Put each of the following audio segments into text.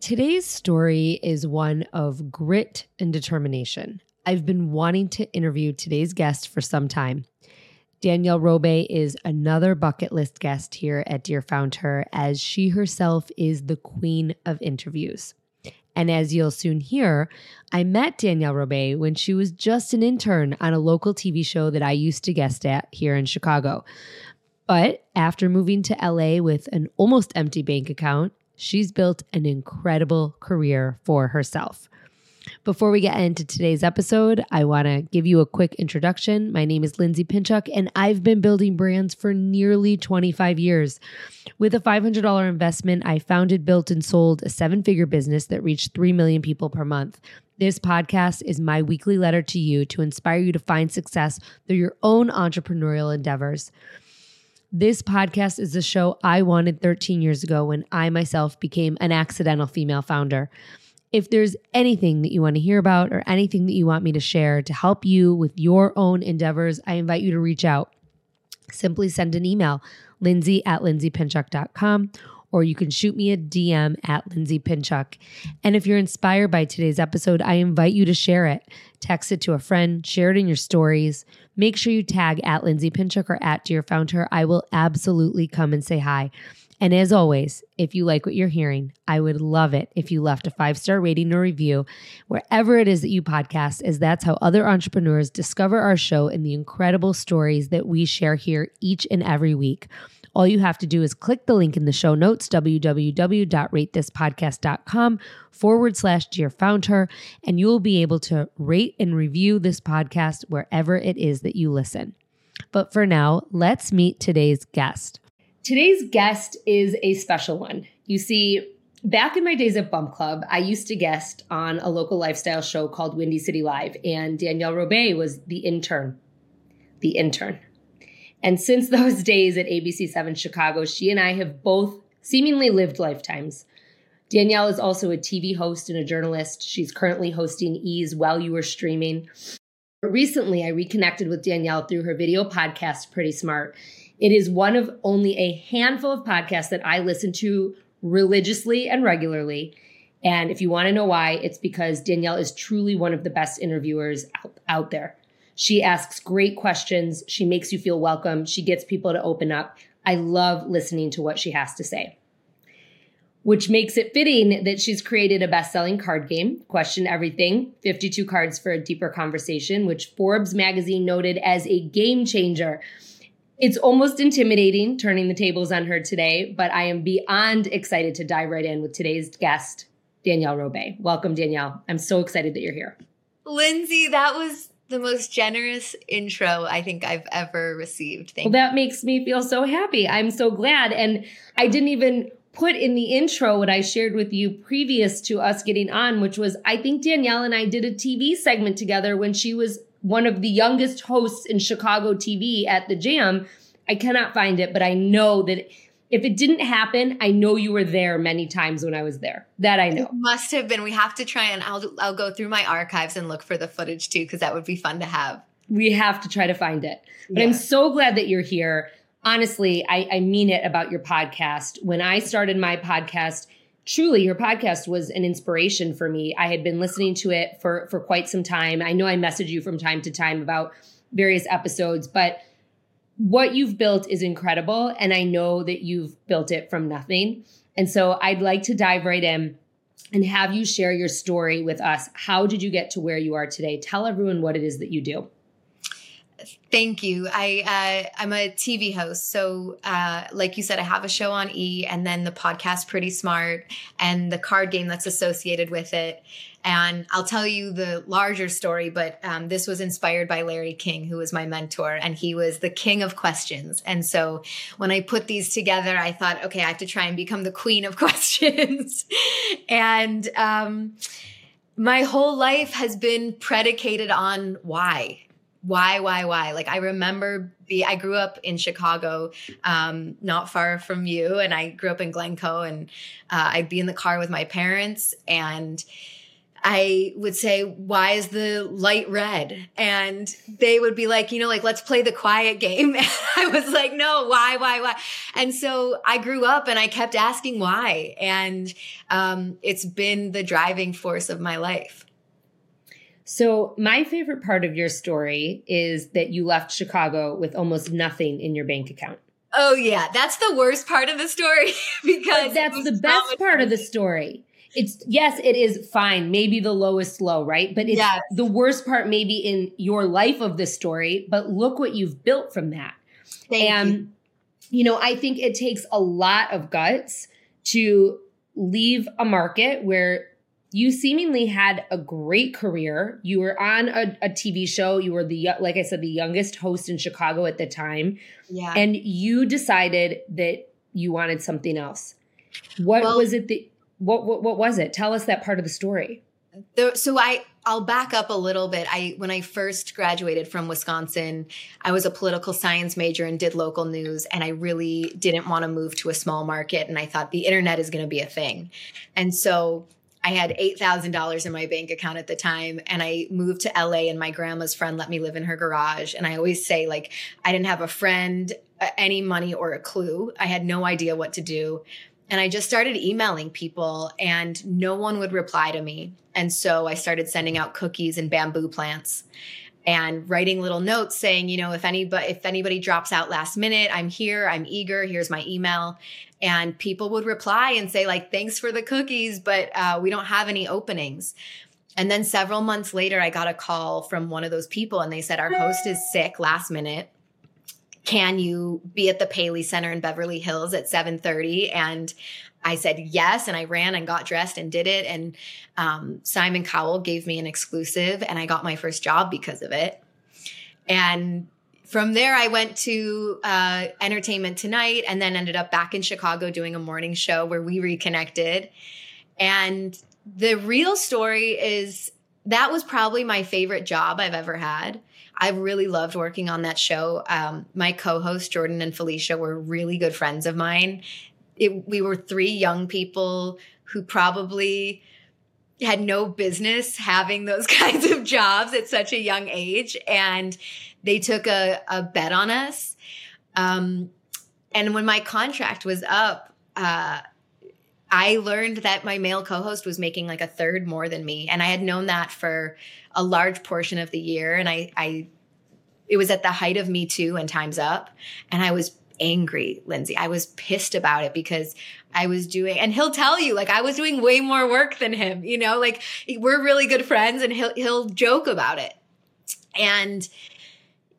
Today's story is one of grit and determination. I've been wanting to interview today's guest for some time. Danielle Robay is another bucket list guest here at Dear Founder, as she herself is the queen of interviews. And as you'll soon hear, I met Danielle Robay when she was just an intern on a local TV show that I used to guest at here in Chicago. But after moving to LA with an almost empty bank account she's built an incredible career for herself. Before we get into today's episode, I want to give you a quick introduction. My name is Lindsay Pinchuk, and I've been building brands for nearly 25 years. With a $500 investment, I founded, built, and sold a seven figure business that reached 3 million people per month. This podcast is my weekly letter to you to inspire you to find success through your own entrepreneurial endeavors. This podcast is a show I wanted 13 years ago when I myself became an accidental female founder. If there's anything that you want to hear about or anything that you want me to share to help you with your own endeavors, I invite you to reach out. Simply send an email, lindsay at lindsaypinchuk.com or you can shoot me a DM at Lindsay Pinchuk. And if you're inspired by today's episode, I invite you to share it. Text it to a friend, share it in your stories. Make sure you tag at Lindsay Pinchuk or at Dear Founder. I will absolutely come and say hi. And as always, if you like what you're hearing, I would love it if you left a five star rating or review wherever it is that you podcast, as that's how other entrepreneurs discover our show and the incredible stories that we share here each and every week. All you have to do is click the link in the show notes, www.ratethispodcast.com forward slash dear and you will be able to rate and review this podcast wherever it is that you listen. But for now, let's meet today's guest. Today's guest is a special one. You see, back in my days at Bump Club, I used to guest on a local lifestyle show called Windy City Live, and Danielle Robay was the intern. The intern. And since those days at ABC7 Chicago, she and I have both seemingly lived lifetimes. Danielle is also a TV host and a journalist. She's currently hosting E's while you were streaming. Recently, I reconnected with Danielle through her video podcast, Pretty Smart. It is one of only a handful of podcasts that I listen to religiously and regularly. And if you want to know why, it's because Danielle is truly one of the best interviewers out, out there. She asks great questions. She makes you feel welcome. She gets people to open up. I love listening to what she has to say. Which makes it fitting that she's created a best selling card game, Question Everything 52 Cards for a Deeper Conversation, which Forbes magazine noted as a game changer. It's almost intimidating turning the tables on her today, but I am beyond excited to dive right in with today's guest, Danielle Robay. Welcome, Danielle. I'm so excited that you're here. Lindsay, that was the most generous intro I think I've ever received. Thank well, that makes me feel so happy. I'm so glad. And I didn't even put in the intro what I shared with you previous to us getting on, which was I think Danielle and I did a TV segment together when she was one of the youngest hosts in Chicago TV at the Jam. I cannot find it, but I know that if it didn't happen, I know you were there many times when I was there. That I know. It must have been. We have to try and I'll I'll go through my archives and look for the footage too because that would be fun to have. We have to try to find it. But yeah. I'm so glad that you're here. Honestly, I, I mean it about your podcast. When I started my podcast, truly your podcast was an inspiration for me. I had been listening to it for for quite some time. I know I message you from time to time about various episodes, but what you've built is incredible. And I know that you've built it from nothing. And so I'd like to dive right in. and have you share your story with us. How did you get to where you are today? Tell everyone what it is that you do. Thank you. I uh, I'm a TV host, so uh, like you said, I have a show on E, and then the podcast Pretty Smart, and the card game that's associated with it. And I'll tell you the larger story, but um, this was inspired by Larry King, who was my mentor, and he was the king of questions. And so when I put these together, I thought, okay, I have to try and become the queen of questions. and um, my whole life has been predicated on why why why why like i remember be i grew up in chicago um, not far from you and i grew up in glencoe and uh, i'd be in the car with my parents and I would say, why is the light red? And they would be like, you know, like, let's play the quiet game. And I was like, no, why, why, why? And so I grew up and I kept asking why. And um, it's been the driving force of my life. So, my favorite part of your story is that you left Chicago with almost nothing in your bank account. Oh, yeah. That's the worst part of the story because but that's the best part of the story. It's yes, it is fine, maybe the lowest low, right? But it's yes. the worst part, maybe in your life of this story. But look what you've built from that. Thank and, you. you know, I think it takes a lot of guts to leave a market where you seemingly had a great career. You were on a, a, TV show. You were the, like I said, the youngest host in Chicago at the time. Yeah. And you decided that you wanted something else. What well, was it that, what, what, what was it? Tell us that part of the story. So I, I'll back up a little bit. I, when I first graduated from Wisconsin, I was a political science major and did local news. And I really didn't want to move to a small market. And I thought the internet is going to be a thing. And so I had $8,000 in my bank account at the time and I moved to LA and my grandma's friend let me live in her garage and I always say like I didn't have a friend, uh, any money or a clue. I had no idea what to do. And I just started emailing people and no one would reply to me. And so I started sending out cookies and bamboo plants and writing little notes saying, you know, if anybody if anybody drops out last minute, I'm here, I'm eager, here's my email. And people would reply and say like, thanks for the cookies, but uh, we don't have any openings. And then several months later, I got a call from one of those people and they said, our host is sick last minute. Can you be at the Paley Center in Beverly Hills at 7:30? And I said yes, and I ran and got dressed and did it. And um, Simon Cowell gave me an exclusive, and I got my first job because of it. And from there, I went to uh, Entertainment Tonight, and then ended up back in Chicago doing a morning show where we reconnected. And the real story is that was probably my favorite job I've ever had. I really loved working on that show. Um, my co-host Jordan and Felicia were really good friends of mine, it, we were three young people who probably had no business having those kinds of jobs at such a young age. And they took a, a bet on us. Um, and when my contract was up, uh, I learned that my male co host was making like a third more than me. And I had known that for a large portion of the year. And I, I it was at the height of Me Too and Time's Up. And I was angry, Lindsay. I was pissed about it because I was doing, and he'll tell you, like, I was doing way more work than him, you know, like we're really good friends and he'll, he'll joke about it. And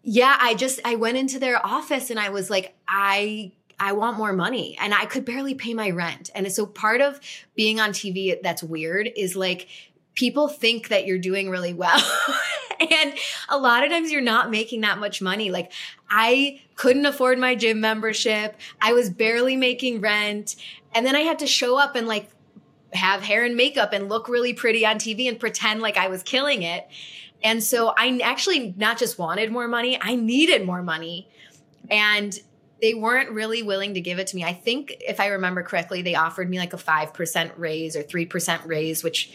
yeah, I just, I went into their office and I was like, I, I want more money and I could barely pay my rent. And so part of being on TV that's weird is like people think that you're doing really well. and a lot of times you're not making that much money. Like I couldn't afford my gym membership. I was barely making rent. And then I had to show up and like have hair and makeup and look really pretty on TV and pretend like I was killing it. And so I actually not just wanted more money, I needed more money. And they weren't really willing to give it to me. I think if I remember correctly, they offered me like a 5% raise or 3% raise, which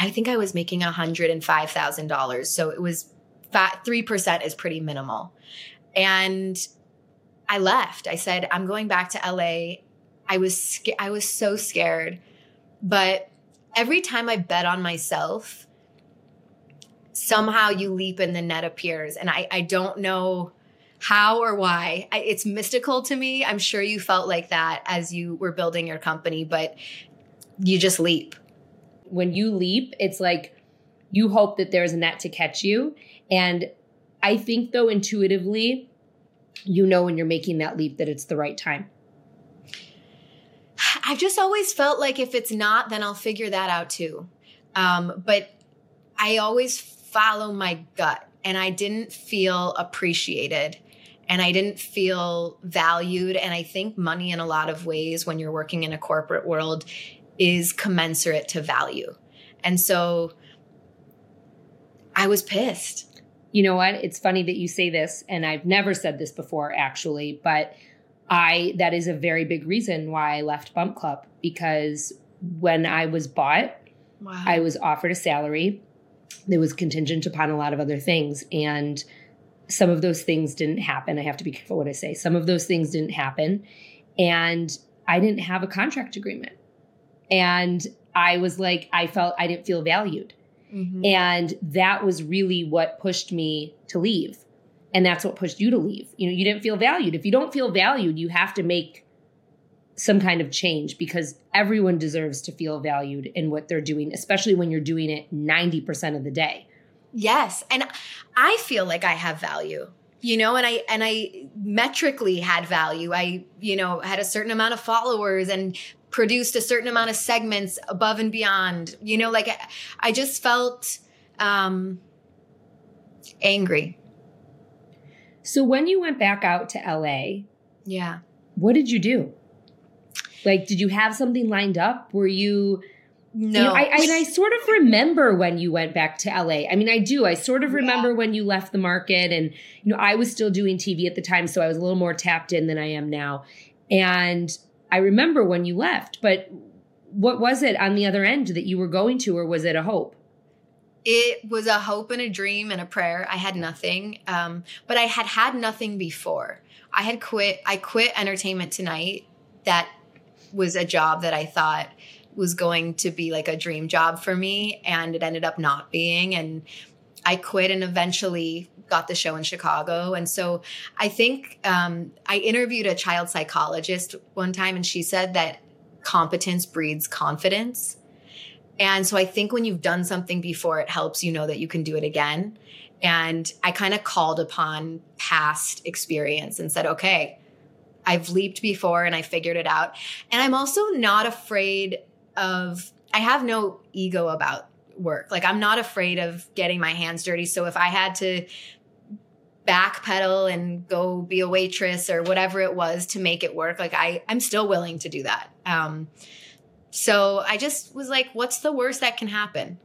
I think I was making $105,000. So it was 3% is pretty minimal. And I left. I said, I'm going back to LA. I was I was so scared. But every time I bet on myself, somehow you leap and the net appears. And I, I don't know how or why. I, it's mystical to me. I'm sure you felt like that as you were building your company, but you just leap when you leap, it's like you hope that there's a net to catch you. And I think though intuitively, you know when you're making that leap that it's the right time. I've just always felt like if it's not, then I'll figure that out too. Um, but I always follow my gut, and I didn't feel appreciated and I didn't feel valued. And I think money, in a lot of ways, when you're working in a corporate world, is commensurate to value. And so I was pissed. You know what? It's funny that you say this, and I've never said this before actually, but I that is a very big reason why I left Bump Club because when I was bought, wow. I was offered a salary that was contingent upon a lot of other things and some of those things didn't happen. I have to be careful what I say. Some of those things didn't happen and I didn't have a contract agreement. And I was like I felt I didn't feel valued. Mm-hmm. And that was really what pushed me to leave. And that's what pushed you to leave. You know you didn't feel valued. If you don't feel valued you have to make some kind of change because everyone deserves to feel valued in what they're doing especially when you're doing it 90% of the day. Yes. And i feel like i have value you know and i and i metrically had value. I you know had a certain amount of followers and produced a certain amount of segments above and beyond you know like i, I just felt um angry so when you went back out to LA, yeah. What did you do? Like did you have something lined up? Were you no, you know, I, I, I, sort of remember when you went back to LA. I mean, I do. I sort of remember yeah. when you left the market, and you know, I was still doing TV at the time, so I was a little more tapped in than I am now. And I remember when you left, but what was it on the other end that you were going to, or was it a hope? it was a hope and a dream and a prayer. I had nothing, um, but I had had nothing before. I had quit. I quit Entertainment Tonight. That was a job that I thought was going to be like a dream job for me, and it ended up not being. And I quit and eventually got the show in Chicago. And so I think um, I interviewed a child psychologist one time, and she said that competence breeds confidence. And so I think when you've done something before, it helps you know that you can do it again. And I kind of called upon past experience and said, okay, I've leaped before and I figured it out. And I'm also not afraid of, I have no ego about work. Like I'm not afraid of getting my hands dirty. So if I had to backpedal and go be a waitress or whatever it was to make it work, like I, I'm still willing to do that. Um, so I just was like, what's the worst that can happen?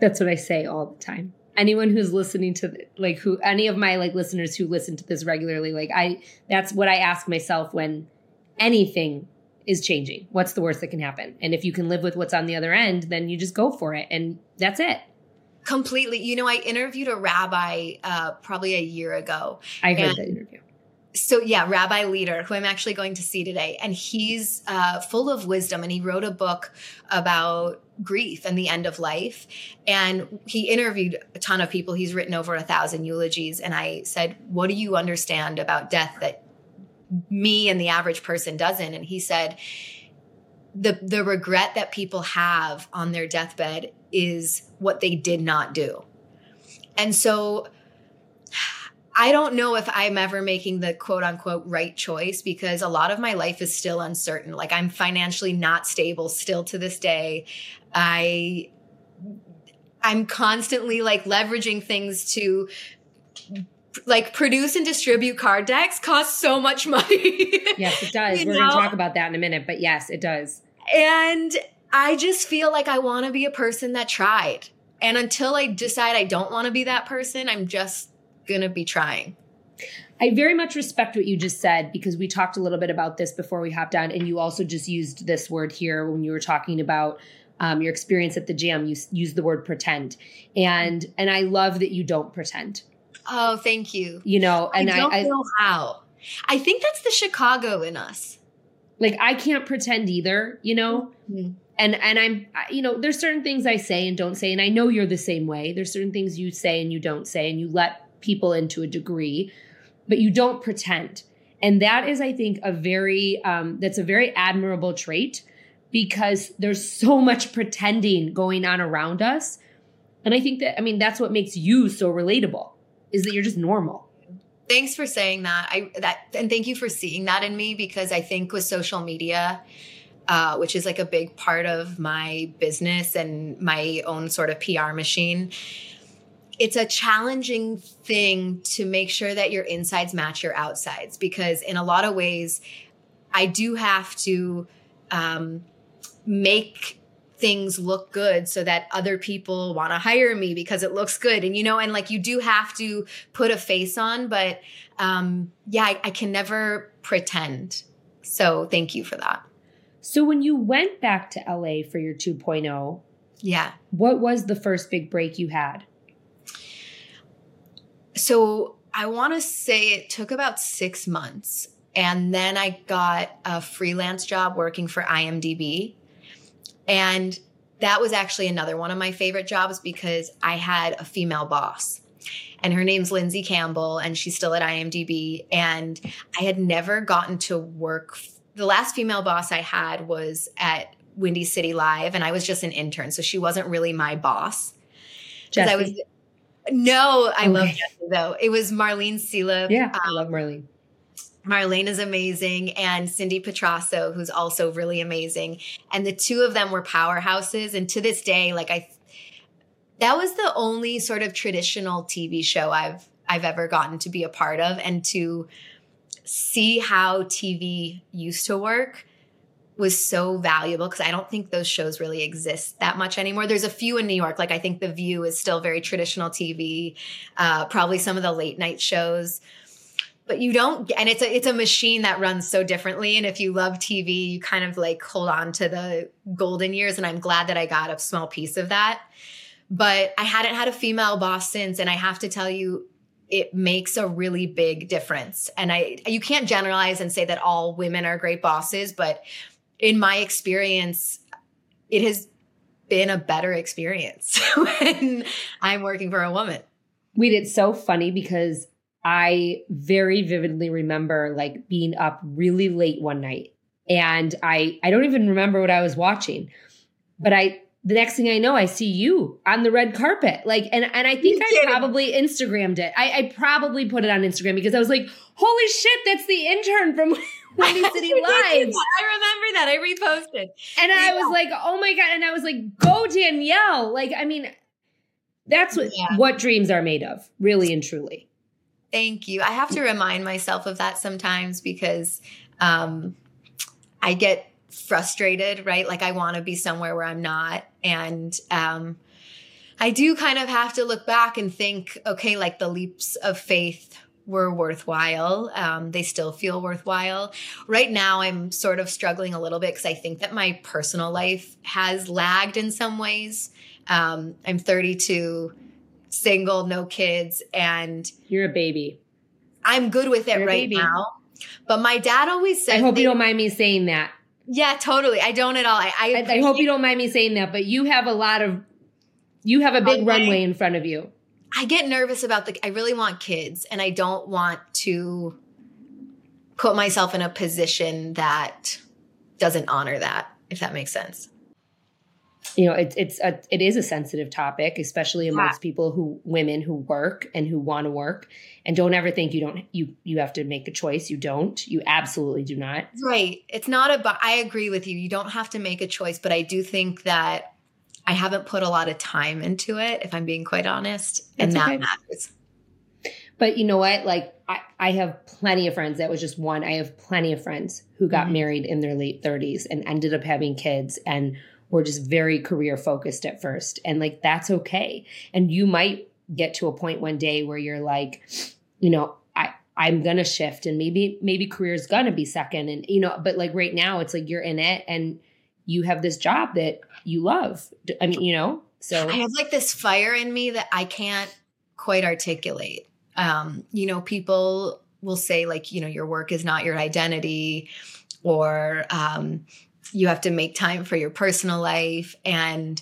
That's what I say all the time. Anyone who's listening to like who any of my like listeners who listen to this regularly, like I that's what I ask myself when anything is changing. What's the worst that can happen? And if you can live with what's on the other end, then you just go for it and that's it. Completely. You know, I interviewed a rabbi uh, probably a year ago. I heard that interview so yeah rabbi leader who i'm actually going to see today and he's uh, full of wisdom and he wrote a book about grief and the end of life and he interviewed a ton of people he's written over a thousand eulogies and i said what do you understand about death that me and the average person doesn't and he said the the regret that people have on their deathbed is what they did not do and so I don't know if I'm ever making the quote unquote right choice because a lot of my life is still uncertain. Like I'm financially not stable still to this day. I I'm constantly like leveraging things to like produce and distribute card decks costs so much money. yes, it does. We're going to talk about that in a minute, but yes, it does. And I just feel like I want to be a person that tried. And until I decide I don't want to be that person, I'm just going to be trying. I very much respect what you just said because we talked a little bit about this before we hopped on, and you also just used this word here when you were talking about um, your experience at the jam. You used the word pretend, and and I love that you don't pretend. Oh, thank you. You know, and I don't I, know how. I think that's the Chicago in us. Like I can't pretend either. You know. Mm-hmm and and i'm you know there's certain things i say and don't say and i know you're the same way there's certain things you say and you don't say and you let people into a degree, but you don't pretend. And that is, I think, a very um, that's a very admirable trait because there's so much pretending going on around us. And I think that, I mean, that's what makes you so relatable is that you're just normal. Thanks for saying that. I that and thank you for seeing that in me because I think with social media, uh, which is like a big part of my business and my own sort of PR machine, it's a challenging thing to make sure that your insides match your outsides because in a lot of ways, I do have to um, make things look good so that other people want to hire me because it looks good. And you know and like you do have to put a face on but um yeah I, I can never pretend. So thank you for that. So when you went back to la for your 2.0 yeah. what was the first big break you had? So i want to say it took about six months and then i got a freelance job working for imdb and that was actually another one of my favorite jobs because I had a female boss. And her name's Lindsay Campbell, and she's still at IMDb. And I had never gotten to work. The last female boss I had was at Windy City Live, and I was just an intern. So she wasn't really my boss. Jessie. I was no, I okay. love Jessie though. It was Marlene Seela. Yeah, um, I love Marlene. Marlene is amazing and Cindy Petrasso, who's also really amazing. And the two of them were powerhouses. And to this day, like I, that was the only sort of traditional TV show I've, I've ever gotten to be a part of and to see how TV used to work was so valuable because I don't think those shows really exist that much anymore. There's a few in New York. Like I think The View is still very traditional TV. Uh, probably some of the late night shows but you don't and it's a it's a machine that runs so differently. And if you love tv you kind of like hold on to the golden years. And i'm glad that i got a small piece of that. But i hadn't had a female boss since. And i have to tell you it makes a really big difference. And i you can't generalize and say that all women are great bosses. But in my experience it has been a better experience when i'm working for a woman. Wait, it's so funny because I very vividly remember like being up really late one night and I I don't even remember what I was watching. But I the next thing I know, I see you on the red carpet. Like, and and I think I probably Instagrammed it. I, I, probably put it on Instagram because I was like, holy shit, that's the intern from Windy City Live. I remember that. I reposted. And I was like, oh my God. And I was like, go Danielle. Like, I mean, that's what yeah. what dreams are made of, really and truly. Thank you. I have to remind myself of that sometimes because um, I get frustrated, right? Like I want to be somewhere where I'm not. And um, I do kind of have to look back and think, okay, like the leaps of faith were worthwhile. Um, they still feel worthwhile. Right now, I'm sort of struggling a little bit because I think that my personal life has lagged in some ways. Um, I'm 32 single, no kids, and you're a baby. I'm good with it you're right now. But my dad always said, I hope they, you don't mind me saying that. Yeah, totally. I don't at all. I, I, I, I hope you don't mind me saying that, but you have a lot of, you have a big okay. runway in front of you. I get nervous about the, I really want kids and I don't want to put myself in a position that doesn't honor that, if that makes sense you know it, it's a it is a sensitive topic especially amongst yeah. people who women who work and who want to work. And don't ever think you don't you you have to make a choice. You don't. You absolutely do not. Right. It's not about i agree with you. You don't have to make a choice but i do think that i haven't put a lot of time into it if i'm being quite honest and That's that okay. matters. But you know what? Like I, I have plenty of friends. That was just one. I have plenty of friends who got mm-hmm. married in their late 30s and ended up having kids and were just very career focused at first. And like, that's okay. And you might get to a point one day where you're like, you know, I, I'm gonna shift and maybe maybe career's gonna be second and you know but like right now it's like you're in it and you have this job that you love I mean you know so I have like this fire in me that I can't quite articulate um you know people will say like you know your work is not your identity or um you have to make time for your personal life and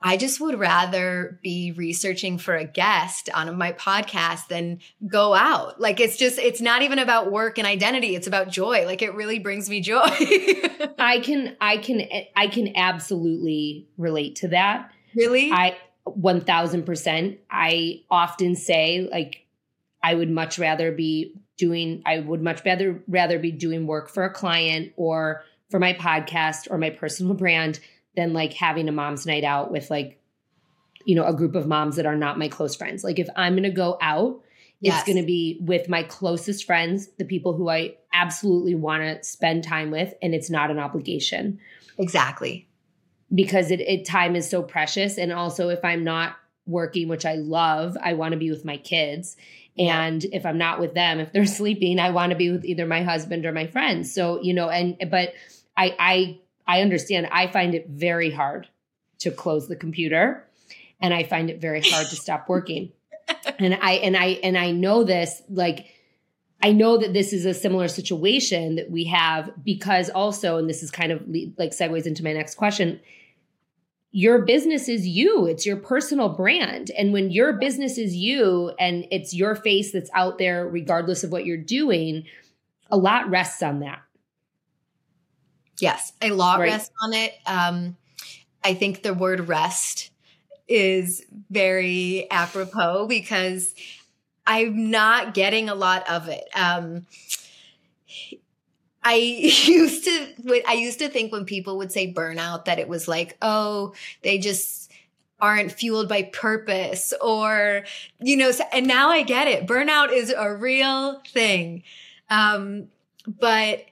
I just would rather be researching for a guest on my podcast than go out. Like it's just it's not even about work and identity, it's about joy. Like it really brings me joy. I can I can I can absolutely relate to that. Really? I 1000%. I often say like I would much rather be doing I would much rather rather be doing work for a client or for my podcast or my personal brand than like having a mom's night out with like you know a group of moms that are not my close friends. Like if i'm going to go out yes. it's going to be with my closest friends the people who i absolutely want to spend time with and it's not an obligation. Exactly. Because it, it time is so precious and also if i'm not working which i love i want to be with my kids. And yeah. if i'm not with them if they're sleeping i want to be with either my husband or my friends. So you know and but i i I understand. I find it very hard to close the computer and I find it very hard to stop working. and I and I and I know this like I know that this is a similar situation that we have because also and this is kind of like segues into my next question your business is you. It's your personal brand. And when your business is you and it's your face that's out there regardless of what you're doing a lot rests on that Yes, a lot right. rests on it. Um, I think the word rest is very apropos because I'm not getting a lot of it. Um, I used to I used to think when people would say burnout that it was like, oh, they just aren't fueled by purpose or you know and now I get it. Burnout is a real thing. Um, but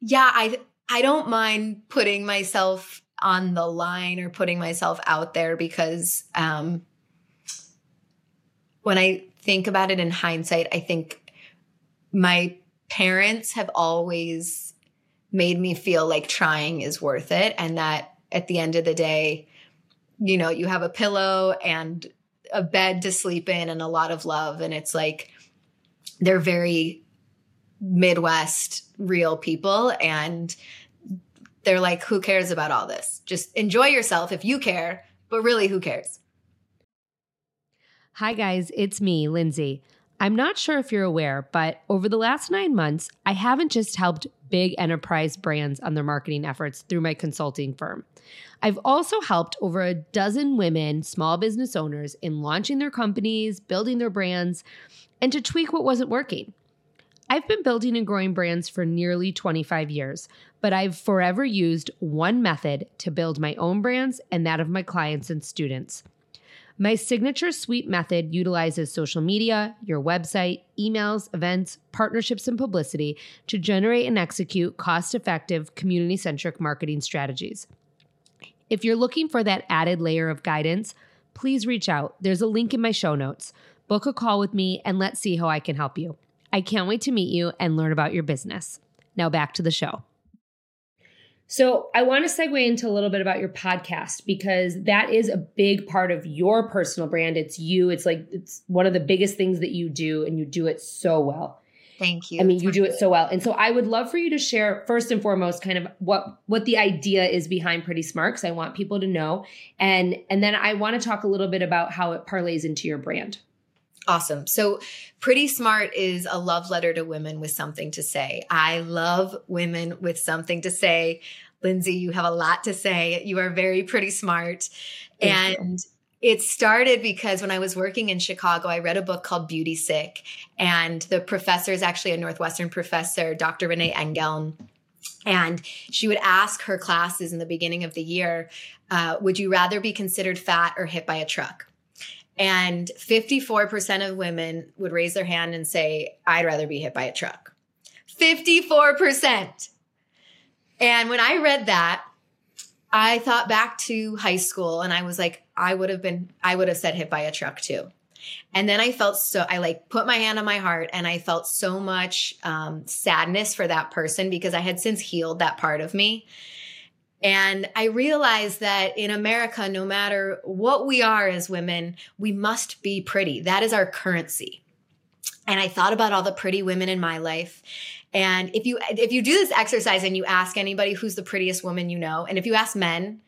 yeah, I I don't mind putting myself on the line or putting myself out there because um, when I think about it in hindsight, I think my parents have always made me feel like trying is worth it and that at the end of the day, you know, you have a pillow and a bed to sleep in and a lot of love. And it's like they're very Midwest real people. And they're like, who cares about all this? Just enjoy yourself if you care, but really, who cares? Hi, guys, it's me, Lindsay. I'm not sure if you're aware, but over the last nine months, I haven't just helped big enterprise brands on their marketing efforts through my consulting firm. I've also helped over a dozen women, small business owners, in launching their companies, building their brands, and to tweak what wasn't working. I've been building and growing brands for nearly 25 years, but I've forever used one method to build my own brands and that of my clients and students. My signature suite method utilizes social media, your website, emails, events, partnerships, and publicity to generate and execute cost effective, community centric marketing strategies. If you're looking for that added layer of guidance, please reach out. There's a link in my show notes. Book a call with me and let's see how I can help you. I can't wait to meet you and learn about your business. Now back to the show. So, I want to segue into a little bit about your podcast because that is a big part of your personal brand. It's you. It's like it's one of the biggest things that you do and you do it so well. Thank you. I mean, you do it so well. And so I would love for you to share first and foremost kind of what what the idea is behind Pretty Smart cuz I want people to know. And and then I want to talk a little bit about how it parlays into your brand. Awesome. So, Pretty Smart is a love letter to women with something to say. I love women with something to say. Lindsay, you have a lot to say. You are very pretty smart. Thank and you. it started because when I was working in Chicago, I read a book called Beauty Sick. And the professor is actually a Northwestern professor, Dr. Renee Engeln. And she would ask her classes in the beginning of the year uh, Would you rather be considered fat or hit by a truck? And 54% of women would raise their hand and say, I'd rather be hit by a truck. 54%. And when I read that, I thought back to high school and I was like, I would have been, I would have said hit by a truck too. And then I felt so, I like put my hand on my heart and I felt so much um, sadness for that person because I had since healed that part of me. And I realized that in America, no matter what we are as women, we must be pretty. That is our currency. And I thought about all the pretty women in my life. And if you if you do this exercise and you ask anybody who's the prettiest woman you know, and if you ask men,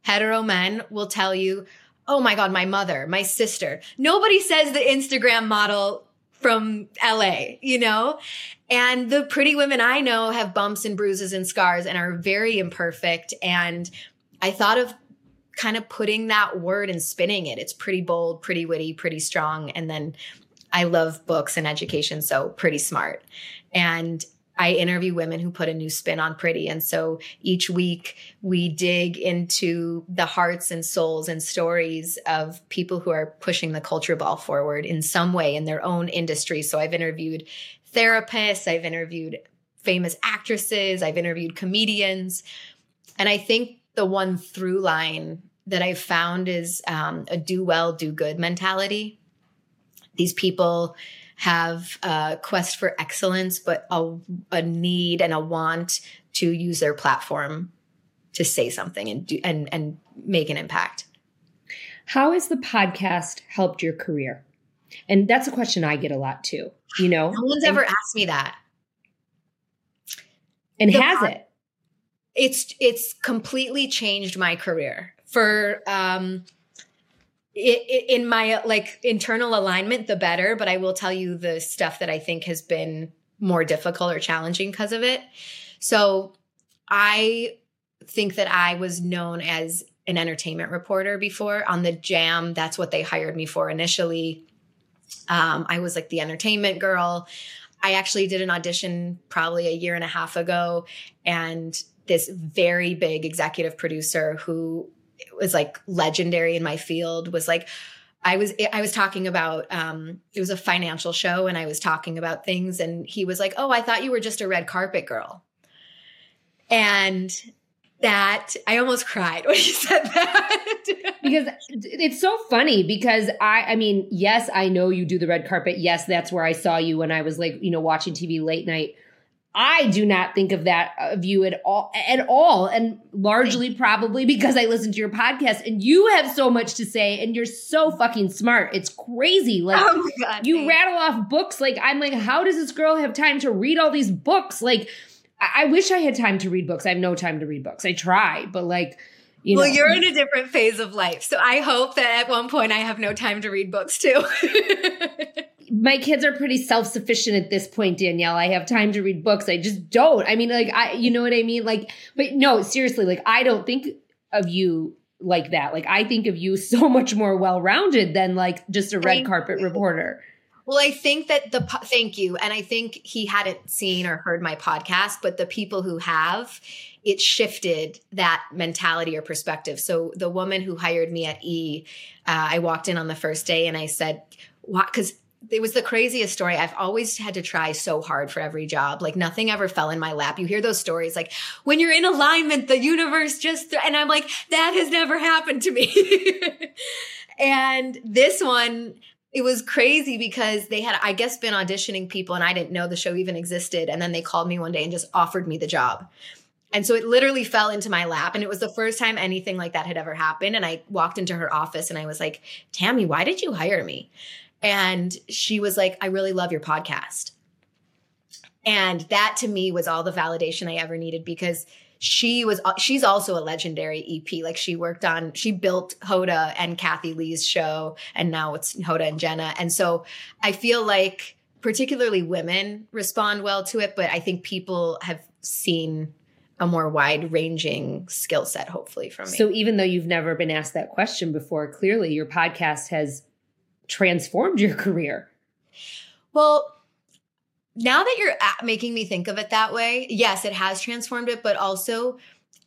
hetero men will tell you, oh my God, my mother, my sister. Nobody says the Instagram model from LA, you know? And the pretty women I know have bumps and bruises and scars and are very imperfect. And I thought of kind of putting that word and spinning it. It's pretty bold, pretty witty, pretty strong. And then I love books and education, so pretty smart. And I interview women who put a new spin on pretty. And so each week we dig into the hearts and souls and stories of people who are pushing the culture ball forward in some way in their own industry. So I've interviewed therapists, I've interviewed famous actresses, I've interviewed comedians. And I think the one through line that I've found is um, a do well, do good mentality. These people have a quest for excellence, but a, a need and a want to use their platform to say something and do and and make an impact. How has the podcast helped your career? And that's a question I get a lot too. You know, no one's and, ever asked me that. And the has pod- it? It's it's completely changed my career. For um in my like internal alignment the better but i will tell you the stuff that i think has been more difficult or challenging because of it. So i think that i was known as an entertainment reporter before. On the jam that's what they hired me for initially. Um, i was like the entertainment girl. I actually did an audition probably a year and a half ago and this very big executive producer who was like legendary in my field was like I was I was talking about um it was a financial show and I was talking about things and he was like, "Oh, I thought you were just a red carpet girl." And that I almost cried when he said that. because it's so funny because I I mean, yes, I know you do the red carpet. Yes, that's where I saw you when I was like, you know, watching TV late night. I do not think of that of you at all at all and largely probably because I listen to your podcast and you have so much to say and you're so fucking smart. It's crazy. Like oh God, you thanks. rattle off books like I'm like how does this girl have time to read all these books? Like I, I wish I had time to read books. I have no time to read books. I try, but like you well, know. you're in a different phase of life. So I hope that at one point I have no time to read books too. my kids are pretty self-sufficient at this point danielle. I have time to read books. I just don't. I mean like i you know what i mean? Like but no seriously like i don't think of you like that. Like i think of you so much more well-rounded than like just a red thank carpet you. reporter. Well i think that the thank you. And i think he hadn't seen or heard my podcast but the people who have it shifted that mentality or perspective. So the woman who hired me at e uh, i walked in on the first day and i said "What because it was the craziest story. I've always had to try so hard for every job. Like nothing ever fell in my lap. You hear those stories like when you're in alignment, the universe just, th-. and I'm like, that has never happened to me. and this one, it was crazy because they had, I guess, been auditioning people and I didn't know the show even existed. And then they called me one day and just offered me the job. And so it literally fell into my lap. And it was the first time anything like that had ever happened. And I walked into her office and I was like, Tammy, why did you hire me? And she was like, I really love your podcast. And that to me was all the validation I ever needed because she was she's also a legendary EP. Like she worked on she built Hoda and Kathie Lee's show and now it's Hoda and Jenna. And so I feel like particularly women respond well to it, but I think people have seen a more wide ranging skill set hopefully from me. So even though you've never been asked that question before, clearly your podcast has transformed your career? Well, now that you're making me think of it that way, yes, it has transformed it, but also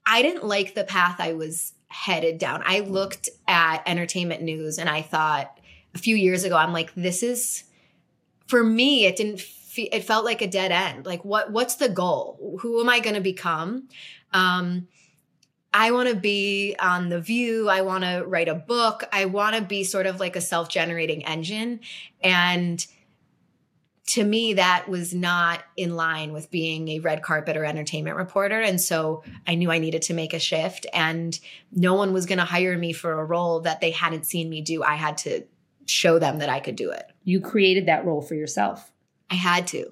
I didn't like the path I was headed down. I looked at entertainment news and I thought a few years ago, I'm like, this is for me, it didn't fe- it felt like a dead end. Like what what's the goal? Who am I going to become? Um I want to be on The View. I want to write a book. I want to be sort of like a self generating engine. And to me, that was not in line with being a red carpet or entertainment reporter. And so I knew I needed to make a shift. And no one was going to hire me for a role that they hadn't seen me do. I had to show them that I could do it. You created that role for yourself. I had to.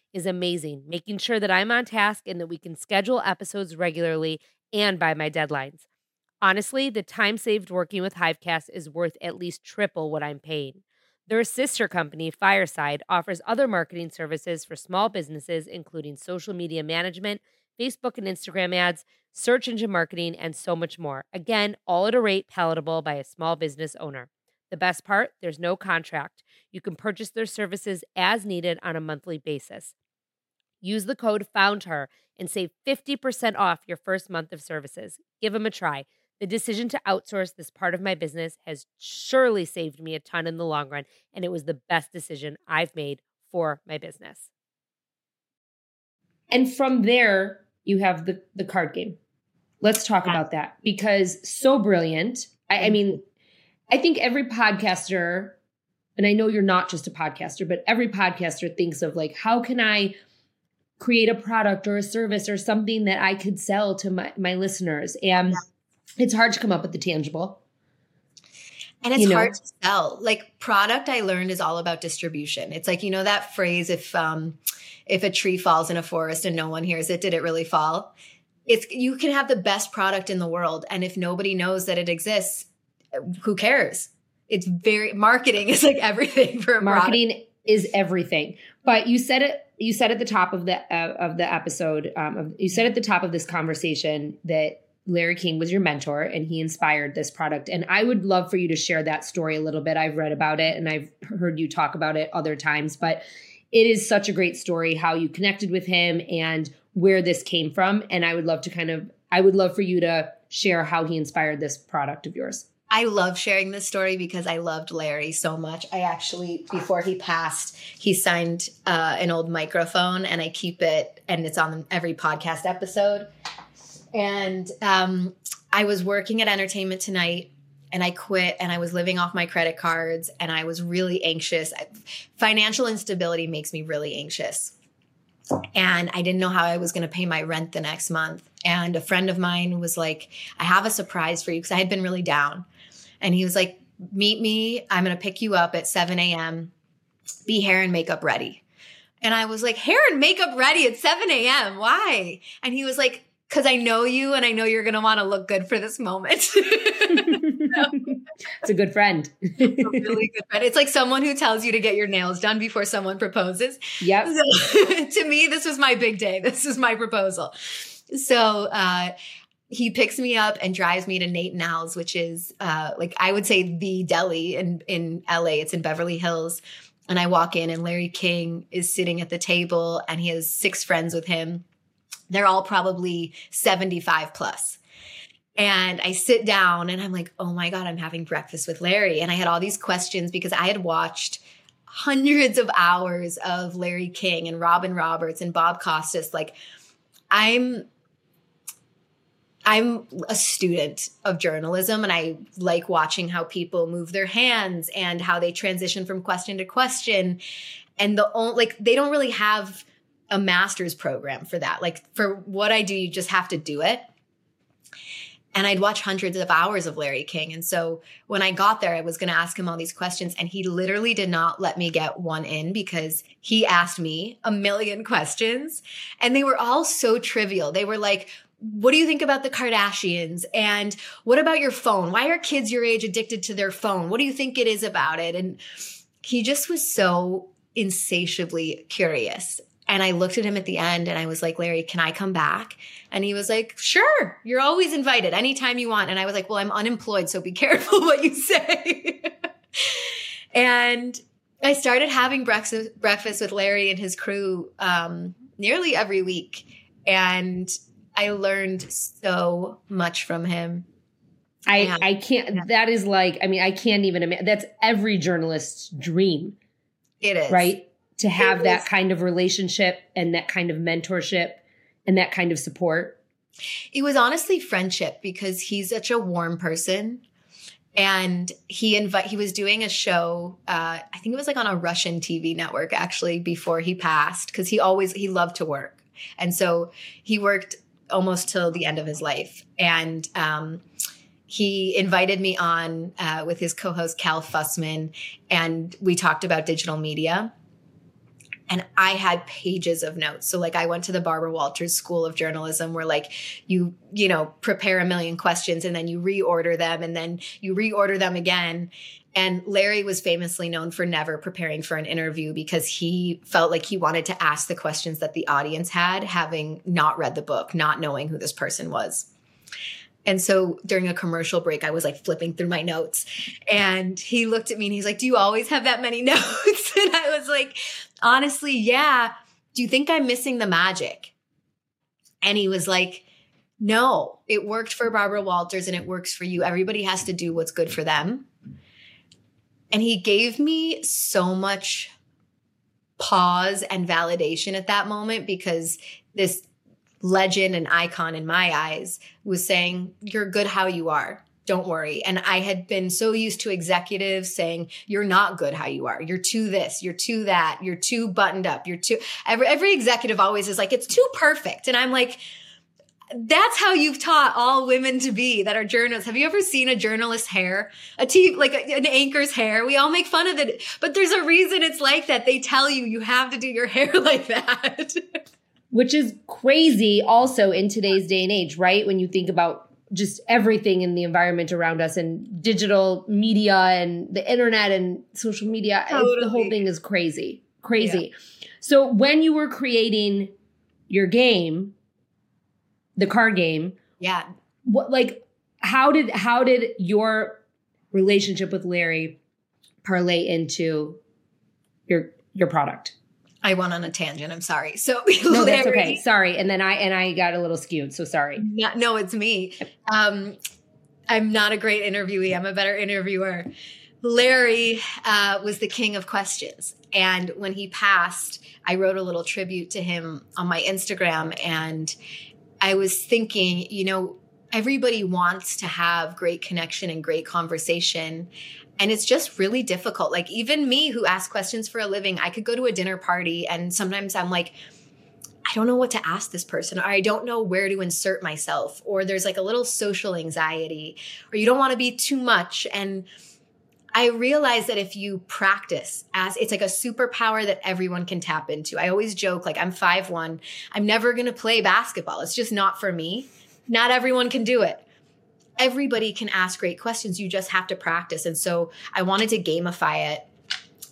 is amazing, making sure that I'm on task and that we can schedule episodes regularly and by my deadlines. Honestly, the time saved working with Hivecast is worth at least triple what I'm paying. Their sister company, Fireside, offers other marketing services for small businesses, including social media management, Facebook and Instagram ads, search engine marketing, and so much more. Again, all at a rate palatable by a small business owner. The best part there's no contract. You can purchase their services as needed on a monthly basis. Use the code FOUNDHER and save 50% off your first month of services. Give them a try. The decision to outsource this part of my business has surely saved me a ton in the long run, and it was the best decision I've made for my business. And from there, you have the, the card game. Let's talk yeah. about that because so brilliant. I, I mean, I think every podcaster, and I know you're not just a podcaster, but every podcaster thinks of like, how can I create a product or a service or something that I could sell to my, my listeners? And yeah. it's hard to come up with the tangible. And it's you know? hard to sell. Like product I learned is all about distribution. It's like, you know, that phrase, if um if a tree falls in a forest and no one hears it, did it really fall? It's you can have the best product in the world. And if nobody knows that it exists, who cares? It's very marketing is like everything for a marketing product. is everything. But you said it. You said at the top of the uh, of the episode. Um, of, you said at the top of this conversation that Larry King was your mentor and he inspired this product. And I would love for you to share that story a little bit. I've read about it and I've heard you talk about it other times, but it is such a great story how you connected with him and where this came from. And I would love to kind of, I would love for you to share how he inspired this product of yours. I love sharing this story because I loved Larry so much. I actually, before he passed, he signed uh, an old microphone and I keep it and it's on every podcast episode. And um, I was working at Entertainment Tonight and I quit and I was living off my credit cards and I was really anxious. Financial instability makes me really anxious. And I didn't know how I was going to pay my rent the next month. And a friend of mine was like, I have a surprise for you because I had been really down. And he was like, Meet me. I'm going to pick you up at 7 a.m. Be hair and makeup ready. And I was like, Hair and makeup ready at 7 a.m. Why? And he was like, Because I know you and I know you're going to want to look good for this moment. it's a good friend. a really good friend. It's like someone who tells you to get your nails done before someone proposes. Yep. So, to me, this was my big day. This is my proposal. So, uh, he picks me up and drives me to Nate and Al's, which is uh, like I would say the deli in in LA. It's in Beverly Hills. And I walk in and Larry King is sitting at the table and he has six friends with him. They're all probably 75 plus. And I sit down and I'm like, oh my God, I'm having breakfast with Larry. And I had all these questions because I had watched hundreds of hours of Larry King and Robin Roberts and Bob Costas. Like, I'm I'm a student of journalism and I like watching how people move their hands and how they transition from question to question. And the only, like, they don't really have a master's program for that. Like, for what I do, you just have to do it. And I'd watch hundreds of hours of Larry King. And so when I got there, I was going to ask him all these questions. And he literally did not let me get one in because he asked me a million questions. And they were all so trivial. They were like, what do you think about the Kardashians? And what about your phone? Why are kids your age addicted to their phone? What do you think it is about it? And he just was so insatiably curious. And I looked at him at the end and I was like, Larry, can I come back? And he was like, sure, you're always invited anytime you want. And I was like, well, I'm unemployed, so be careful what you say. and I started having breakfast, breakfast with Larry and his crew um, nearly every week. And I learned so much from him. I I can't. That is like. I mean, I can't even imagine. That's every journalist's dream. It is right to have that kind of relationship and that kind of mentorship and that kind of support? It was honestly friendship because he's such a warm person. And he invite he was doing a show, uh, I think it was like on a Russian TV network actually before he passed, because he always he loved to work. And so he worked almost till the end of his life. And um, he invited me on uh, with his co-host Cal Fussman, and we talked about digital media and I had pages of notes. So like I went to the Barbara Walters School of Journalism where like you, you know, prepare a million questions and then you reorder them and then you reorder them again. And Larry was famously known for never preparing for an interview because he felt like he wanted to ask the questions that the audience had, having not read the book, not knowing who this person was. And so during a commercial break, I was like flipping through my notes and he looked at me and he's like, Do you always have that many notes? and I was like, honestly, yeah. Do you think I'm missing the magic? And he was like, no, it worked for Barbara Walters and it works for you. Everybody has to do what's good for them. And he gave me so much pause and validation at that moment because this legend and icon in my eyes was saying, You're good how you are don't worry. And I had been so used to executives saying, you're not good how you are. You're too this, you're too that, you're too buttoned up, you're too, every, every executive always is like, it's too perfect. And I'm like, that's how you've taught all women to be that are journalists. Have you ever seen a journalist's hair? A t like a, an anchor's hair? We all make fun of it, but there's a reason it's like that. They tell you you have to do your hair like that. Which is crazy also in today's day and age, right? When you think about just everything in the environment around us and digital media and the internet and social media. Totally. The whole thing is crazy, crazy. Yeah. So when you were creating your game, the card game, yeah, what like how did how did your relationship with Larry parlay into your your product? I went on a tangent. I'm sorry. So no, that's okay. Sorry, and then I and I got a little skewed. So sorry. No, no it's me. Um, I'm not a great interviewee. I'm a better interviewer. Larry uh, was the king of questions, and when he passed, I wrote a little tribute to him on my Instagram, and I was thinking, you know, everybody wants to have great connection and great conversation and it's just really difficult. Like, even me who asks questions for a living, I could go to a dinner party and sometimes I'm like, I don't know what to ask this person, or I don't know where to insert myself, or there's like a little social anxiety, or you don't want to be too much. And I realize that if you practice as it's like a superpower that everyone can tap into. I always joke, like, I'm five one, I'm never going to play basketball. It's just not for me. Not everyone can do it everybody can ask great questions. You just have to practice. And so I wanted to gamify it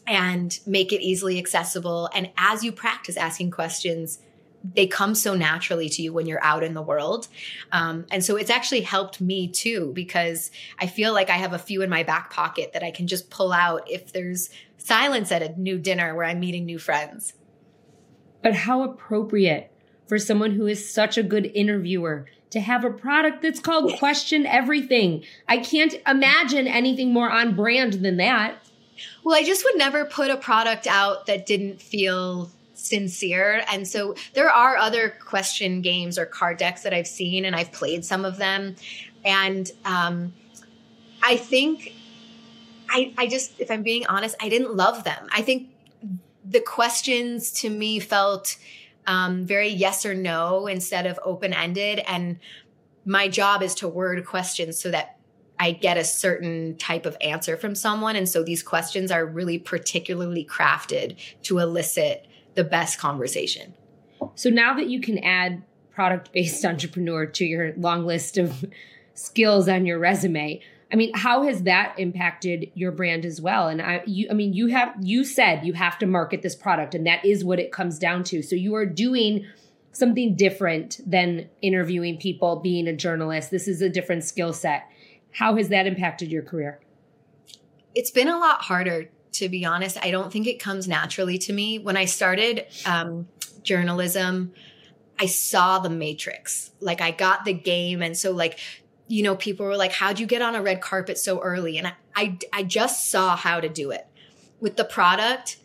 and make it easily accessible. And as you practice asking questions, they come so naturally to you when you're out in the world. Um, and so it's actually helped me too, because I feel like I have a few in my back pocket that I can just pull out if there's silence at a new dinner where I'm meeting new friends. But how appropriate for someone who is such a good interviewer to have a product that's called Question Everything. I can't imagine anything more on brand than that. Well, I just would never put a product out that didn't feel sincere. And so there are other question games or card decks that I've seen, and I've played some of them. And um, I think I, I just, if I'm being honest, I didn't love them. I think the questions to me felt um, very yes or no instead of open ended. And my job is to word questions so that I get a certain type of answer from someone. And so these questions are really particularly crafted to elicit the best conversation. So now that you can add product based entrepreneur to your long list of skills on your resume, I mean, how has that impacted your brand as well? And I, you, I mean, you have you said you have to market this product, and that is what it comes down to. So you are doing something different than interviewing people, being a journalist. This is a different skill set. How has that impacted your career? It's been a lot harder, to be honest. I don't think it comes naturally to me. When I started um, journalism, I saw the matrix. Like I got the game. And so like you know, people were like, how'd you get on a red carpet so early? And I, I, I just saw how to do it. With the product,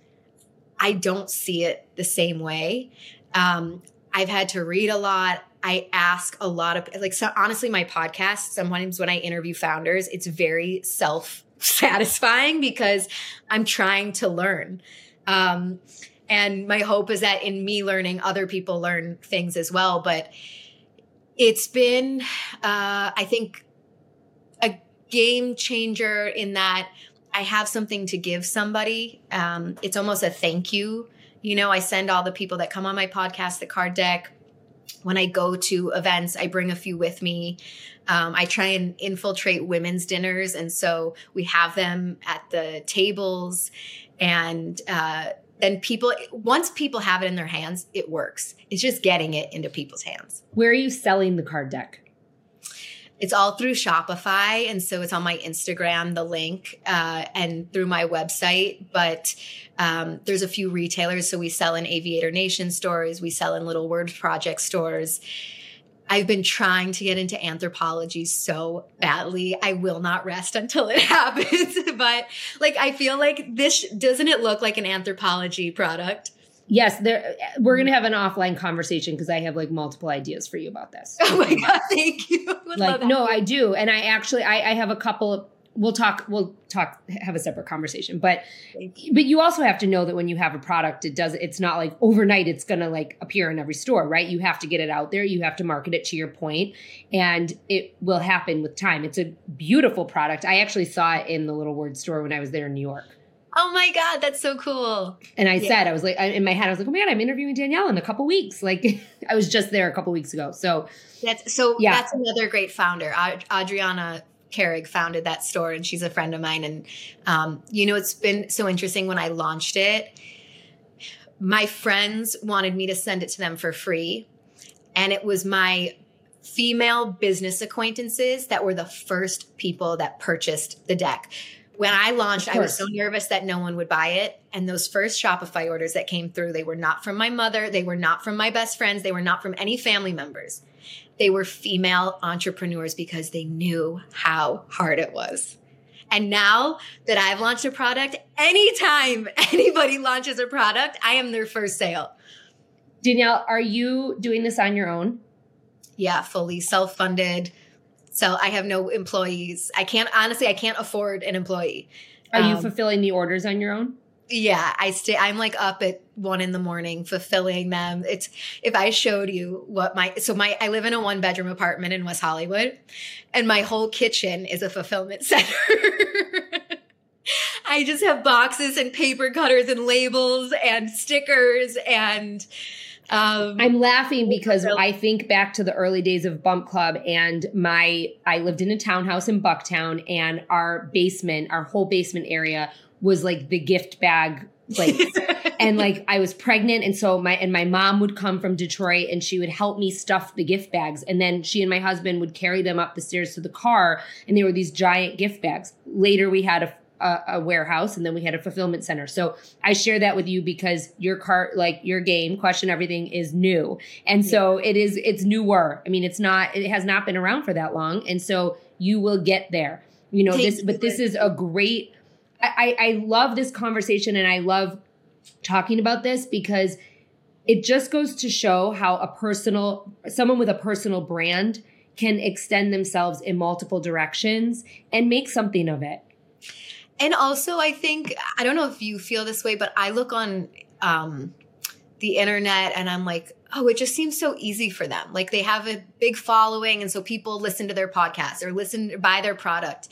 I don't see it the same way. Um, I've had to read a lot. I ask a lot of like so honestly my podcast sometimes when I interview founders it's very self satisfying because I'm trying to learn. Um, and my hope is that in me learning other people learn things as well but it's been uh, I think a game changer in that I have something to give somebody. Um, it's almost a thank you. You know, I send all the people that come on my podcast the card deck when I go to events, I bring a few with me. Um, I try and infiltrate women's dinners. And so we have them at the tables. And uh, then people, once people have it in their hands, it works. It's just getting it into people's hands. Where are you selling the card deck? It's all through Shopify. And so it's on my Instagram, the link, uh, and through my website. But um, there's a few retailers. So we sell in Aviator Nation stores, we sell in Little Word Project stores. I've been trying to get into Anthropologie so badly. I will not rest until it happens. but like, I feel like this doesn't it look like an Anthropologie product? Yes, there we're gonna have an offline conversation because I have like multiple ideas for you about this. Oh my god, thank you. like, no, I do, and I actually I, I have a couple of. We'll talk. We'll talk. Have a separate conversation, but but you also have to know that when you have a product, it does. It's not like overnight. It's gonna like appear in every store, right? You have to get it out there. You have to market it to your point, and it will happen with time. It's a beautiful product. I actually saw it in the Little Word store when I was there in New York. Oh my God, that's so cool. And I yeah. said, I was like, in my head, I was like, oh my God, I'm interviewing Danielle in a couple weeks. Like, I was just there a couple weeks ago. So that's so yeah. that's another great founder. Adriana Carrig founded that store and she's a friend of mine. And, um, you know, it's been so interesting when I launched it. My friends wanted me to send it to them for free. And it was my female business acquaintances that were the first people that purchased the deck when I launched, I was so nervous that no one would buy it. And those first Shopify orders that came through, they were not from my mother. They were not from my best friends. They were not from any family members. They were female entrepreneurs because they knew how hard it was. And now that I've launched a product, anytime anybody launches a product, I am their first sale. Danielle, are you doing this on your own? Yeah, fully self funded so I have no employees. I can't honestly, I can't afford an employee. Are um, you fulfilling the orders on your own? Yeah, I stay. I'm like up at one in the morning fulfilling them. It's if I showed you what my so my I live in a one bedroom apartment in West Hollywood, and my whole kitchen is a fulfillment center. I just have boxes and paper cutters and labels and stickers and um, I'm laughing because I think back to the early days of Bump Club and my I lived in a townhouse in Bucktown and our basement, our whole basement area was like the gift bag place. and like I was pregnant and so my and my mom would come from Detroit and she would help me stuff the gift bags and then she and my husband would carry them up the stairs to the car and they were these giant gift bags. Later we had a a, a, warehouse and then we had a fulfillment center. So I share that with you because your cart, like your game, question everything is new. And so it is, it's newer. I mean, it's not, it has not been around for that long. And so you will get there, you know, this, but this is a great, I, I love this conversation and I love talking about this because it just goes to show how a personal, someone with a personal brand can extend themselves in multiple directions and make something of it. And also, I think, I don't know if you feel this way, but I look on um, the internet and I'm like, oh, it just seems so easy for them. Like they have a big following. And so people listen to their podcast or listen, buy their product.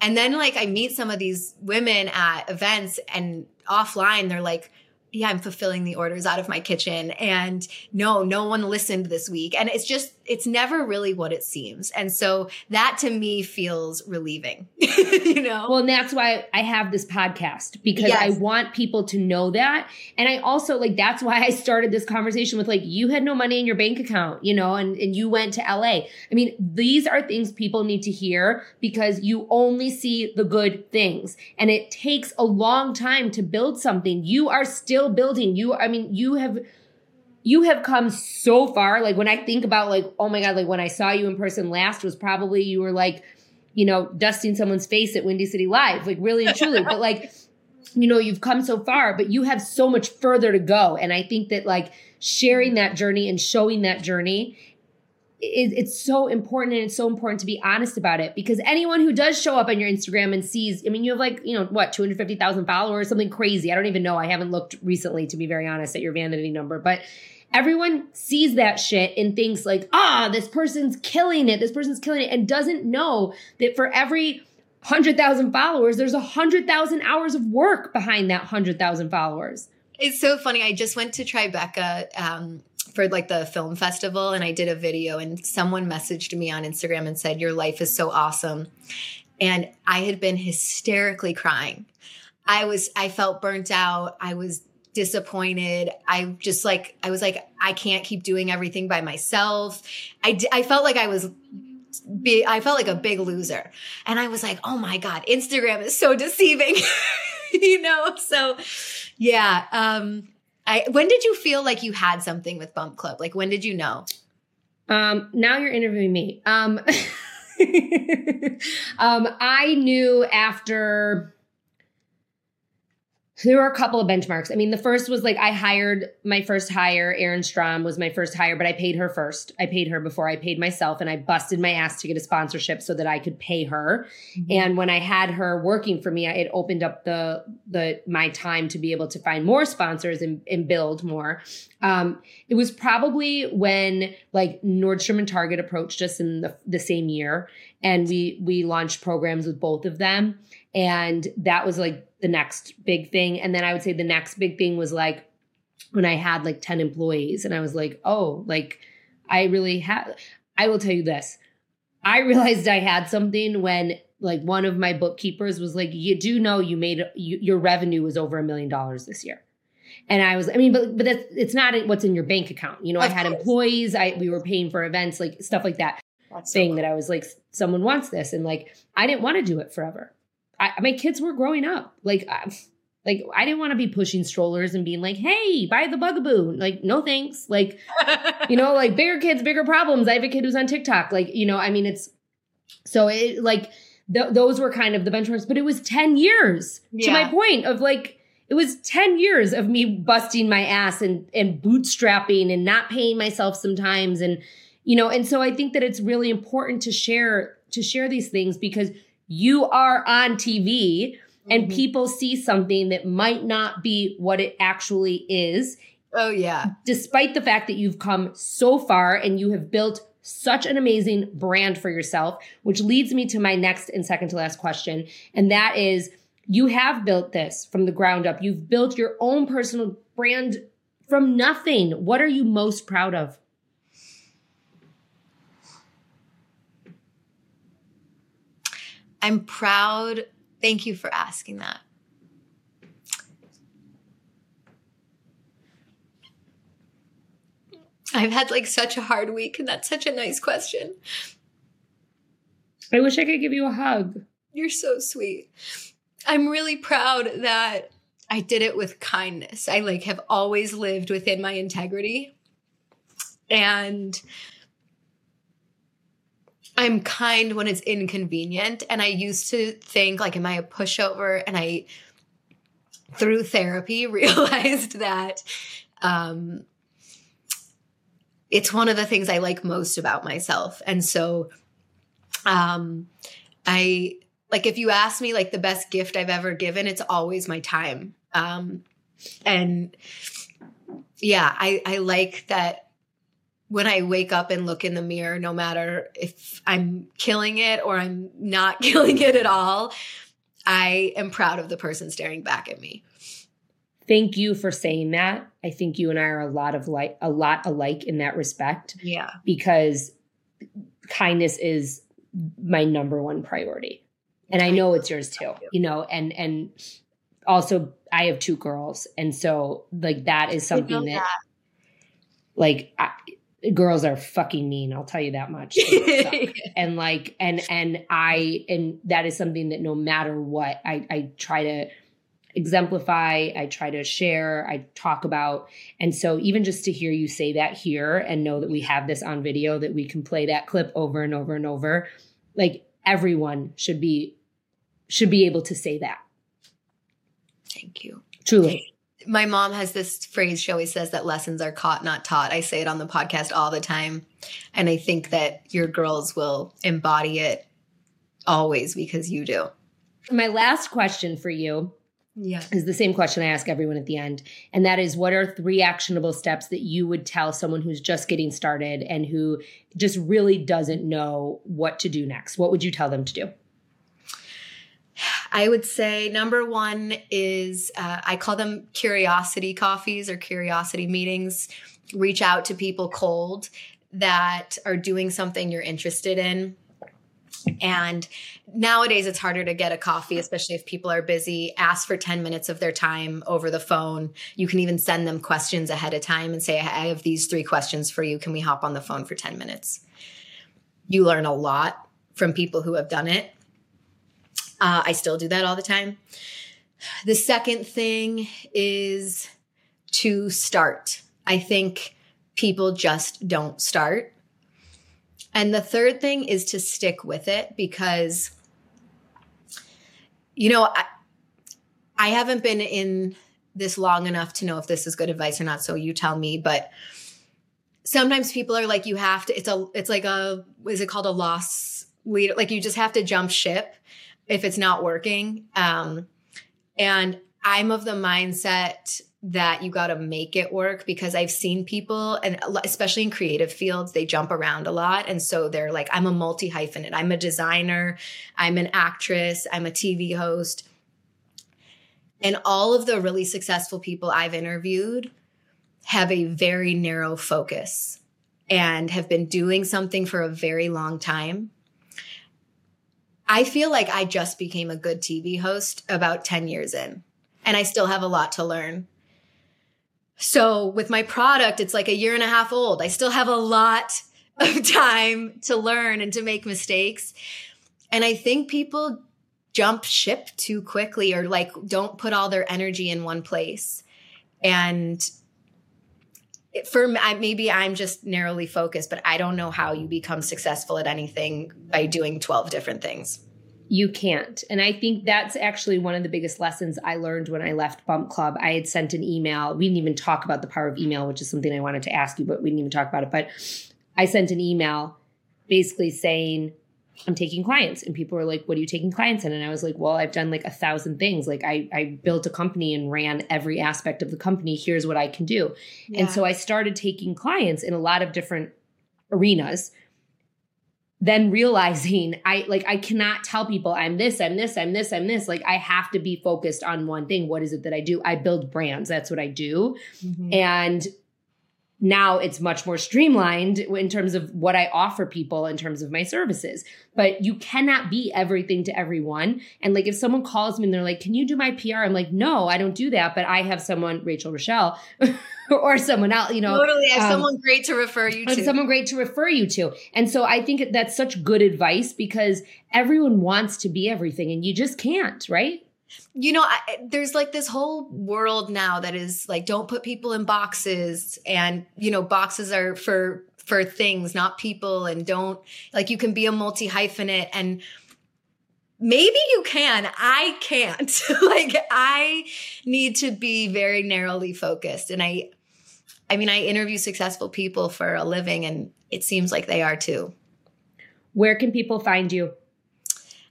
And then, like, I meet some of these women at events and offline, they're like, yeah, I'm fulfilling the orders out of my kitchen. And no, no one listened this week. And it's just, it's never really what it seems. And so that to me feels relieving, you know? Well, and that's why I have this podcast because yes. I want people to know that. And I also like, that's why I started this conversation with like, you had no money in your bank account, you know, and, and you went to LA. I mean, these are things people need to hear because you only see the good things and it takes a long time to build something. You are still building. You, I mean, you have, you have come so far. Like when I think about like, oh my God, like when I saw you in person last was probably you were like, you know, dusting someone's face at Windy City Live, like really and truly. but like you know, you've come so far, but you have so much further to go. And I think that like sharing that journey and showing that journey it, it's so important and it's so important to be honest about it because anyone who does show up on your Instagram and sees, I mean, you have like, you know, what, 250,000 followers, something crazy. I don't even know. I haven't looked recently, to be very honest, at your vanity number, but everyone sees that shit and thinks like, ah, this person's killing it. This person's killing it and doesn't know that for every 100,000 followers, there's 100,000 hours of work behind that 100,000 followers. It's so funny. I just went to Tribeca um, for like the film festival and I did a video and someone messaged me on Instagram and said, Your life is so awesome. And I had been hysterically crying. I was, I felt burnt out. I was disappointed. I just like, I was like, I can't keep doing everything by myself. I, I felt like I was be, I felt like a big loser. And I was like, oh my God, Instagram is so deceiving, you know? So yeah. Um, I when did you feel like you had something with Bump Club? Like when did you know? Um, now you're interviewing me. Um, um, I knew after there were a couple of benchmarks. I mean, the first was like I hired my first hire. Erin Strom was my first hire, but I paid her first. I paid her before I paid myself, and I busted my ass to get a sponsorship so that I could pay her. Mm-hmm. And when I had her working for me, it opened up the the my time to be able to find more sponsors and, and build more. Um, it was probably when like Nordstrom and Target approached us in the, the same year, and we we launched programs with both of them, and that was like the next big thing. And then I would say the next big thing was like when I had like 10 employees and I was like, oh, like I really had, I will tell you this. I realized I had something when like one of my bookkeepers was like, you do know you made you, your revenue was over a million dollars this year. And I was, I mean, but but that's it's not what's in your bank account. You know, of I had course. employees, I we were paying for events, like stuff like that. That's thing so that I was like, someone wants this, and like I didn't want to do it forever. I, my kids were growing up. Like, I, like I didn't want to be pushing strollers and being like, "Hey, buy the bugaboo." Like, no thanks. Like, you know, like bigger kids, bigger problems. I have a kid who's on TikTok. Like, you know, I mean, it's so it like th- those were kind of the benchmarks. But it was ten years yeah. to my point of like it was 10 years of me busting my ass and and bootstrapping and not paying myself sometimes and you know and so i think that it's really important to share to share these things because you are on TV and mm-hmm. people see something that might not be what it actually is. Oh, yeah. Despite the fact that you've come so far and you have built such an amazing brand for yourself, which leads me to my next and second to last question. And that is you have built this from the ground up. You've built your own personal brand from nothing. What are you most proud of? I'm proud. Thank you for asking that. I've had like such a hard week, and that's such a nice question. I wish I could give you a hug. You're so sweet. I'm really proud that I did it with kindness. I like have always lived within my integrity. And I'm kind when it's inconvenient. And I used to think, like, am I a pushover? And I, through therapy, realized that um, it's one of the things I like most about myself. And so, um, I like if you ask me like the best gift I've ever given, it's always my time. Um, and yeah, I I like that when I wake up and look in the mirror, no matter if I'm killing it or I'm not killing it at all, I am proud of the person staring back at me. Thank you for saying that. I think you and I are a lot of like a lot alike in that respect. Yeah. Because kindness is my number one priority. And I know it's yours too. You know, and and also I have two girls and so like that is something that, that like I, girls are fucking mean i'll tell you that much and like and and i and that is something that no matter what i i try to exemplify i try to share i talk about and so even just to hear you say that here and know that we have this on video that we can play that clip over and over and over like everyone should be should be able to say that Thank you. Truly. My mom has this phrase she always says that lessons are caught, not taught. I say it on the podcast all the time. And I think that your girls will embody it always because you do. My last question for you Yeah. is the same question I ask everyone at the end. And that is what are three actionable steps that you would tell someone who's just getting started and who just really doesn't know what to do next? What would you tell them to do? I would say number one is uh, I call them curiosity coffees or curiosity meetings. Reach out to people cold that are doing something you're interested in. And nowadays it's harder to get a coffee, especially if people are busy. Ask for 10 minutes of their time over the phone. You can even send them questions ahead of time and say, I have these three questions for you. Can we hop on the phone for 10 minutes? You learn a lot from people who have done it. Uh, I still do that all the time. The second thing is to start. I think people just don't start. And the third thing is to stick with it because, you know, I, I haven't been in this long enough to know if this is good advice or not. So you tell me. But sometimes people are like, you have to, it's a, it's like a, is it called a loss leader? Like you just have to jump ship if it's not working. Um, and I'm of the mindset that you got to make it work because I've seen people, and especially in creative fields, they jump around a lot. And so they're like, I'm a multi hyphenate, I'm a designer, I'm an actress, I'm a TV host. And all of the really successful people I've interviewed have a very narrow focus and have been doing something for a very long time. I feel like I just became a good TV host about 10 years in, and I still have a lot to learn. So, with my product, it's like a year and a half old. I still have a lot of time to learn and to make mistakes. And I think people jump ship too quickly or like don't put all their energy in one place. And for maybe I'm just narrowly focused, but I don't know how you become successful at anything by doing 12 different things. You can't. And I think that's actually one of the biggest lessons I learned when I left Bump Club. I had sent an email. We didn't even talk about the power of email, which is something I wanted to ask you, but we didn't even talk about it. But I sent an email basically saying, I'm taking clients. And people were like, What are you taking clients in? And I was like, Well, I've done like a thousand things. Like I, I built a company and ran every aspect of the company. Here's what I can do. Yeah. And so I started taking clients in a lot of different arenas. Then realizing I like I cannot tell people I'm this, I'm this, I'm this, I'm this. Like I have to be focused on one thing. What is it that I do? I build brands. That's what I do. Mm-hmm. And now it's much more streamlined in terms of what I offer people in terms of my services. But you cannot be everything to everyone. And like if someone calls me and they're like, Can you do my PR? I'm like, No, I don't do that. But I have someone, Rachel Rochelle, or someone else, you know. Totally. I have um, someone great to refer you to. Someone great to refer you to. And so I think that's such good advice because everyone wants to be everything and you just can't, right? You know I, there's like this whole world now that is like don't put people in boxes and you know boxes are for for things not people and don't like you can be a multi hyphenate and maybe you can i can't. Like i need to be very narrowly focused and i i mean i interview successful people for a living and it seems like they are too. Where can people find you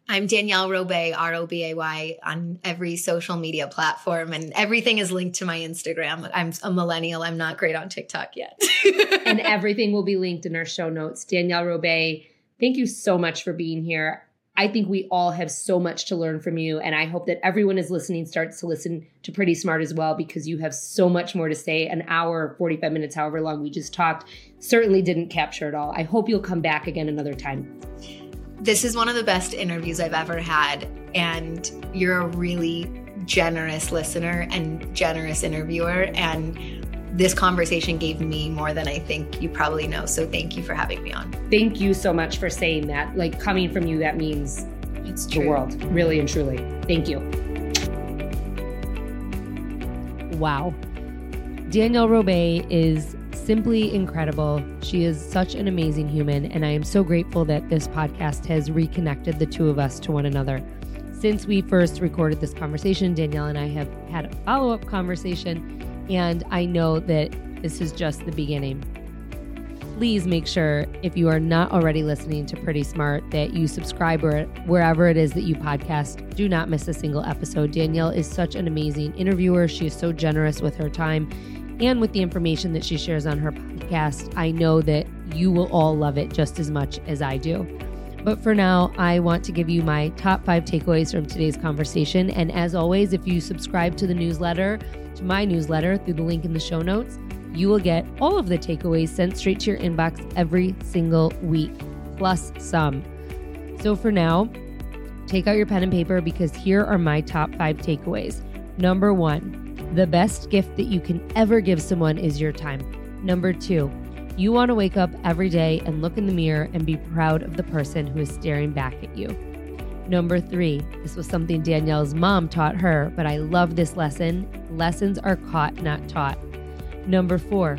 I'm Danielle Robay, R O B A Y, on every social media platform, and everything is linked to my Instagram. I'm a millennial. I'm not great on TikTok yet. and everything will be linked in our show notes. Danielle Robay, thank you so much for being here. I think we all have so much to learn from you. And I hope that everyone is listening starts to listen to Pretty Smart as well, because you have so much more to say. An hour, 45 minutes, however long we just talked, certainly didn't capture it all. I hope you'll come back again another time. This is one of the best interviews I've ever had. And you're a really generous listener and generous interviewer. And this conversation gave me more than I think you probably know. So thank you for having me on. Thank you so much for saying that. Like coming from you, that means it's the world, really and truly. Thank you. Wow. Danielle Robay is simply incredible. She is such an amazing human, and I am so grateful that this podcast has reconnected the two of us to one another. Since we first recorded this conversation, Danielle and I have had a follow up conversation, and I know that this is just the beginning please make sure, if you are not already listening to Pretty Smart, that you subscribe wherever it is that you podcast. Do not miss a single episode. Danielle is such an amazing interviewer. She is so generous with her time and with the information that she shares on her podcast. I know that you will all love it just as much as I do. But for now, I want to give you my top five takeaways from today's conversation. And as always, if you subscribe to the newsletter, to my newsletter through the link in the show notes, you will get all of the takeaways sent straight to your inbox every single week, plus some. So for now, take out your pen and paper because here are my top five takeaways. Number one, the best gift that you can ever give someone is your time. Number two, you want to wake up every day and look in the mirror and be proud of the person who is staring back at you. Number three, this was something Danielle's mom taught her, but I love this lesson. Lessons are caught, not taught. Number four,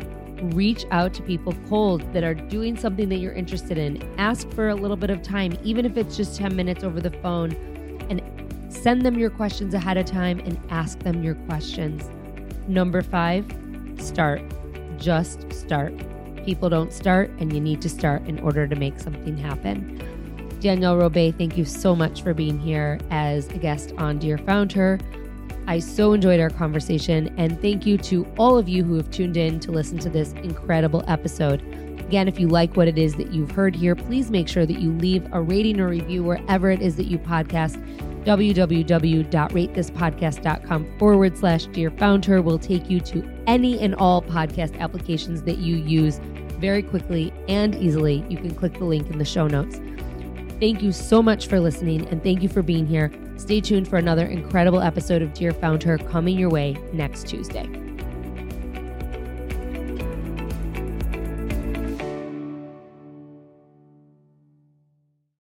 reach out to people cold that are doing something that you're interested in. Ask for a little bit of time, even if it's just 10 minutes over the phone, send them your questions ahead of time and ask them your questions. Number five, start. Just start. People don't start, and you need to start in order to make something happen. Danielle Robay, thank you so much for being here as a guest on Dear Founder. I so enjoyed our conversation, and thank you to all of you who have tuned in to listen to this incredible episode. Again, if you like what it is that you've heard here, please make sure that you leave a rating or review wherever it is that you podcast. www.ratethispodcast.com forward slash dear founder will take you to any and all podcast applications that you use very quickly and easily. You can click the link in the show notes. Thank you so much for listening and thank you for being here. Stay tuned for another incredible episode of Dear Founder coming your way next Tuesday.